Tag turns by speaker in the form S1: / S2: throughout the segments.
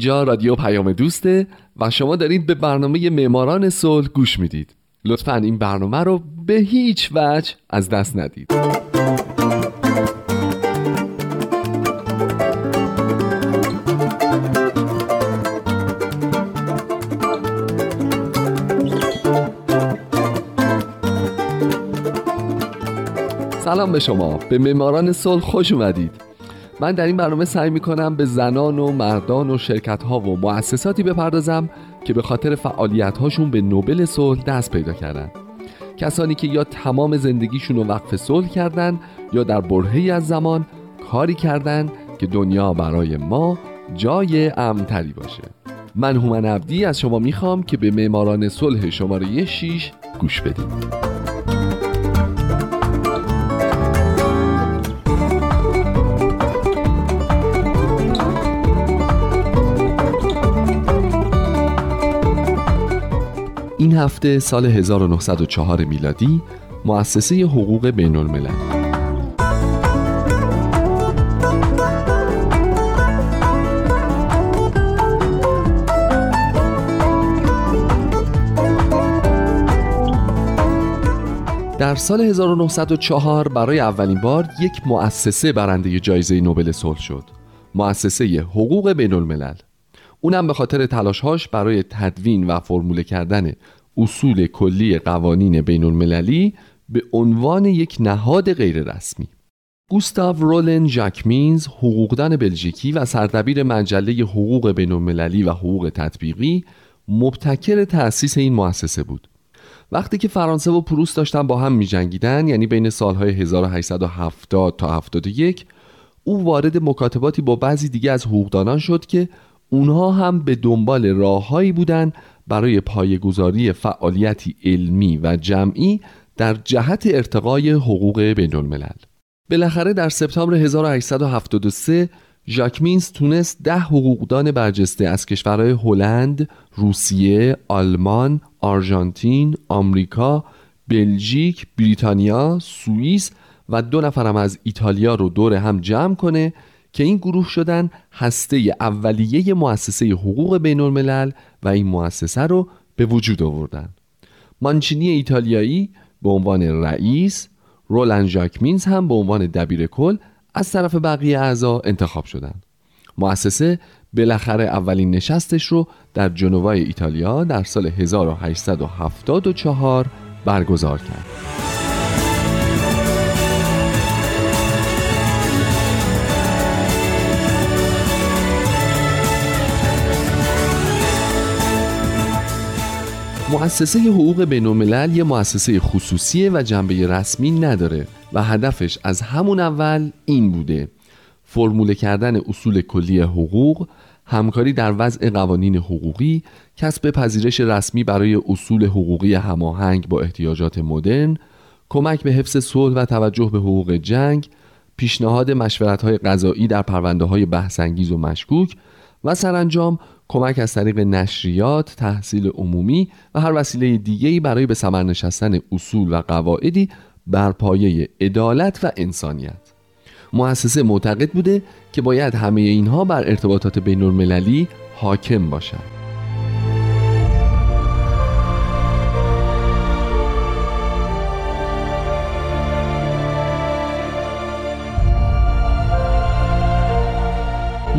S1: اینجا رادیو پیام دوسته و شما دارید به برنامه معماران صلح گوش می‌دید. لطفا این برنامه رو به هیچ وجه از دست ندید. سلام به شما. به معماران صلح خوش اومدید. من در این برنامه سعی می‌کنم به زنان و مردان و شرکت ها و مؤسساتی بپردازم که به خاطر فعالیت هاشون به نوبل صلح دست پیدا کردن. کسانی که یا تمام زندگیشون رو وقف صلح کردن یا در برهی از زمان کاری کردن که دنیا برای ما جای امنتری باشه. من هومن عبدی از شما می‌خوام که به معماران صلح شماره 6 گوش بدید هفته سال 1904 میلادی مؤسسه حقوق بین الملل در سال 1904 برای اولین بار یک مؤسسه برنده جایزه نوبل صلح شد مؤسسه حقوق بین الملل اونم به خاطر تلاشهاش برای تدوین و فرموله کردن اصول کلی قوانین بین المللی به عنوان یک نهاد غیررسمی. گوستاو رولن ژاکمینز حقوقدان بلژیکی و سردبیر مجله حقوق بین المللی و حقوق تطبیقی مبتکر تأسیس این مؤسسه بود. وقتی که فرانسه و پروس داشتن با هم می جنگیدن یعنی بین سالهای 1870 تا 71 او وارد مکاتباتی با بعضی دیگه از حقوقدانان شد که اونها هم به دنبال راههایی بودند برای پایگذاری فعالیتی علمی و جمعی در جهت ارتقای حقوق بین الملل بالاخره در سپتامبر 1873 ژاکمینز تونست ده حقوقدان برجسته از کشورهای هلند، روسیه، آلمان، آرژانتین، آمریکا، بلژیک، بریتانیا، سوئیس و دو نفرم از ایتالیا رو دور هم جمع کنه که این گروه شدن هسته اولیه مؤسسه حقوق بین الملل و این مؤسسه رو به وجود آوردن مانچینی ایتالیایی به عنوان رئیس رولند ژاکمینز هم به عنوان دبیر کل از طرف بقیه اعضا انتخاب شدند. مؤسسه بالاخره اولین نشستش رو در جنوای ایتالیا در سال 1874 برگزار کرد. مؤسسه حقوق بین الملل یه مؤسسه خصوصیه و جنبه رسمی نداره و هدفش از همون اول این بوده. فرموله کردن اصول کلی حقوق همکاری در وضع قوانین حقوقی کسب پذیرش رسمی برای اصول حقوقی هماهنگ با احتیاجات مدرن کمک به حفظ صلح و توجه به حقوق جنگ پیشنهاد مشورت‌های قضایی در پرونده های بحثانگیز و مشکوک و سرانجام کمک از طریق نشریات، تحصیل عمومی و هر وسیله دیگه‌ای برای به ثمر نشستن اصول و قواعدی بر پایه عدالت و انسانیت. مؤسسه معتقد بوده که باید همه اینها بر ارتباطات بین المللی حاکم باشند.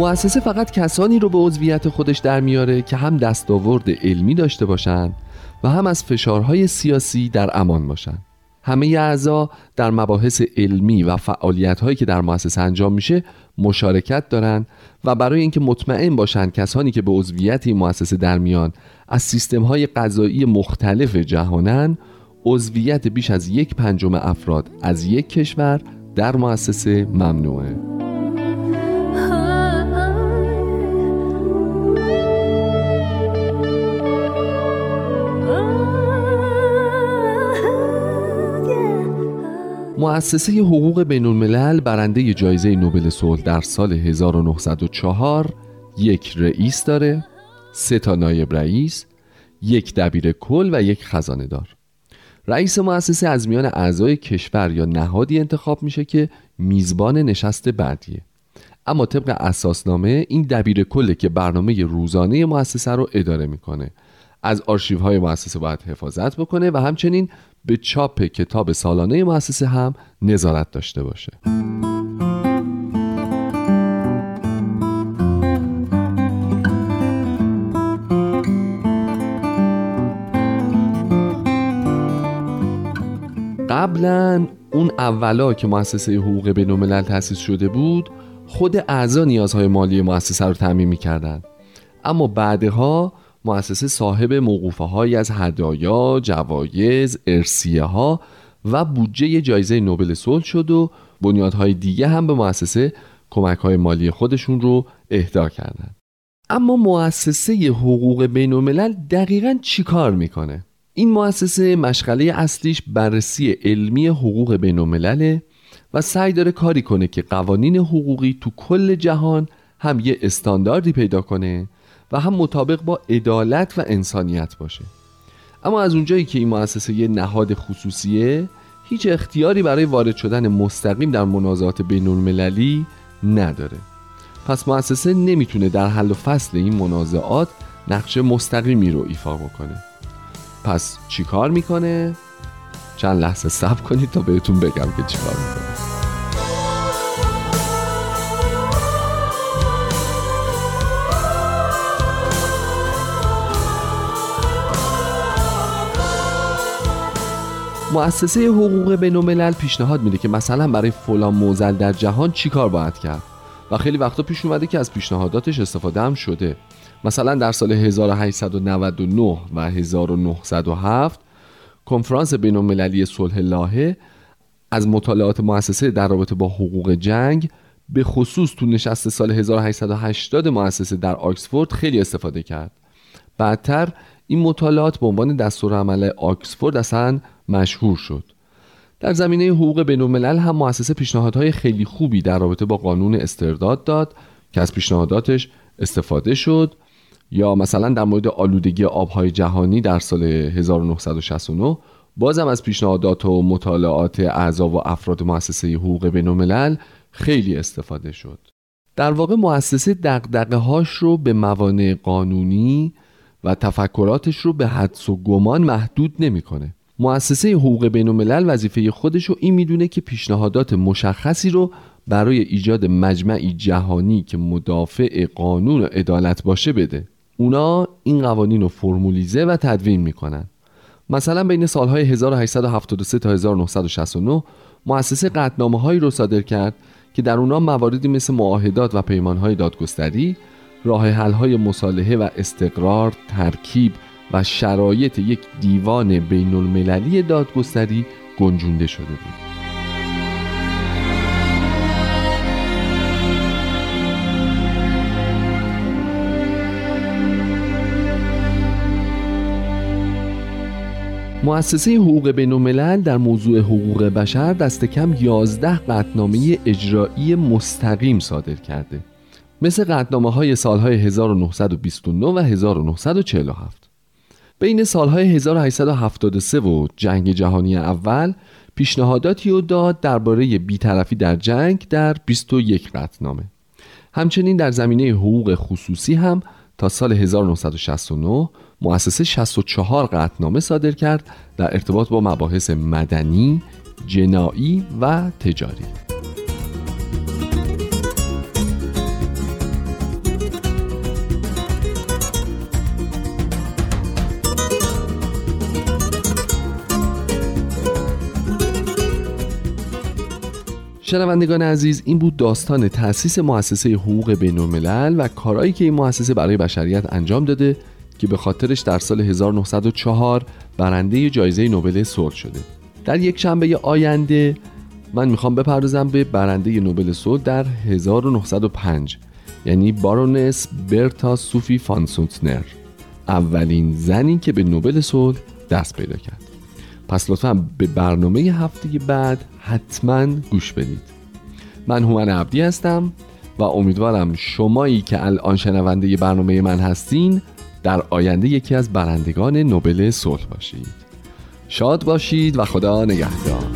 S1: مؤسسه فقط کسانی رو به عضویت خودش در میاره که هم دستاورد علمی داشته باشند و هم از فشارهای سیاسی در امان باشند. همه اعضا در مباحث علمی و فعالیت که در مؤسسه انجام میشه مشارکت دارند و برای اینکه مطمئن باشند کسانی که به عضویت این مؤسسه در میان از سیستم های قضایی مختلف جهانن عضویت بیش از یک پنجم افراد از یک کشور در مؤسسه ممنوعه مؤسسه حقوق بین الملل برنده جایزه نوبل صلح در سال 1904 یک رئیس داره سه تا نایب رئیس یک دبیر کل و یک خزانه دار رئیس مؤسسه از میان اعضای کشور یا نهادی انتخاب میشه که میزبان نشست بعدیه. اما طبق اساسنامه این دبیر کله که برنامه روزانه مؤسسه رو اداره می‌کنه. از آرشیو های مؤسسه باید حفاظت بکنه و همچنین به چاپ کتاب سالانه مؤسسه هم نظارت داشته باشه. قبلا اون اولا که مؤسسه حقوق بین الملل تأسیس شده بود خود اعضا نیازهای مالی مؤسسه رو تعمین می‌کردند اما بعدها مؤسسه صاحب موقوفه های از هدایا، جوایز، ارسیه ها و بودجه جایزه نوبل صلح شد و بنیادهای دیگه هم به مؤسسه کمک های مالی خودشون رو اهدا کردند. اما مؤسسه حقوق بین الملل دقیقا چی کار می‌کنه؟ این مؤسسه مشغله اصلیش بررسی علمی حقوق بین الملله و سعی داره کاری کنه که قوانین حقوقی تو کل جهان هم یه استانداردی پیدا کنه و هم مطابق با عدالت و انسانیت باشه. اما از اونجایی که این مؤسسه یه نهاد خصوصیه هیچ اختیاری برای وارد شدن مستقیم در منازعات بین المللی نداره. پس مؤسسه نمی‌تونه در حل و فصل این منازعات نقش مستقیمی رو ایفا بکنه. پس چیکار می‌کنه؟ چند لحظه صبر کنید تا بهتون بگم که چیکار می‌کنه. مؤسسه حقوق بین الملل پیشنهاد میده که مثلا برای فلان موزل در جهان چیکار باید کرد؟ و خیلی وقتا پیش اومده که از پیشنهاداتش استفاده هم شده. مثلا در سال 1899 و 1907 کنفرانس بین المللی صلح لاهه از مطالعات مؤسسه در رابطه با حقوق جنگ به خصوص تو نشست سال 1880 مؤسسه در آکسفورد خیلی استفاده کرد. بعدتر این مطالعات به عنوان دستور عمل آکسفورد اصلا مشهور شد. در زمینه حقوق بین الملل هم مؤسسه پیشنهادهای خیلی خوبی در رابطه با قانون استرداد داد که از پیشنهاداتش استفاده شد یا مثلا در مورد آلودگی آبهای جهانی در سال 1969 بازم از پیشنهادات و مطالعات اعضا و افراد مؤسسه حقوق بین الملل خیلی استفاده شد. در واقع مؤسسه دقدقه هاش رو به موانع قانونی و تفکراتش رو به حدس و گمان محدود نمی‌کنه. مؤسسه حقوق بین الملل وظیفه خودش رو این می‌دونه که پیشنهادات مشخصی رو برای ایجاد مجمعی جهانی که مدافع قانون و عدالت باشه بده اونا این قوانین رو فرمولیزه و تدوین می‌کنن مثلا بین سالهای 1873 تا 1969 مؤسسه قطنامه هایی رو صادر کرد که در اونا مواردی مثل معاهدات و پیمانهای دادگستری راه های مصالحه و استقرار ترکیب و شرایط یک دیوان بین المللی دادگستری گنجونده شده بود. مؤسسه حقوق بین الملل در موضوع حقوق بشر دست کم 11 قطنامه اجرایی مستقیم صادر کرده. مثل قطنامه های سالهای 1929 و 1947 بین سالهای 1873 و جنگ جهانی اول پیشنهاداتی رو داد درباره بیطرفی در جنگ در 21 قطنامه. همچنین در زمینه حقوق خصوصی هم تا سال 1969 مؤسسه 64 قطنامه صادر کرد در ارتباط با مباحث مدنی، جنایی و تجاری. شنوندگان عزیز این بود داستان تأسیس مؤسسه حقوق بین الملل و کارهایی که این مؤسسه برای بشریت انجام داده که به خاطرش در سال 1904 برنده جایزه نوبل صلح شده. در یک شنبه آینده من می‌خوام بپردازم به برنده نوبل صلح در 1905 یعنی بارونس برتا سوفی فانسونتنر اولین زنی که به نوبل صلح دست پیدا کرد. پس لطفا به برنامه هفته بعد حتما گوش بدید. من هومن عبدی هستم و امیدوارم شمایی که الان شنونده برنامه من هستین در آینده یکی از برندگان نوبل صلح باشید. شاد باشید و خدا نگهدار.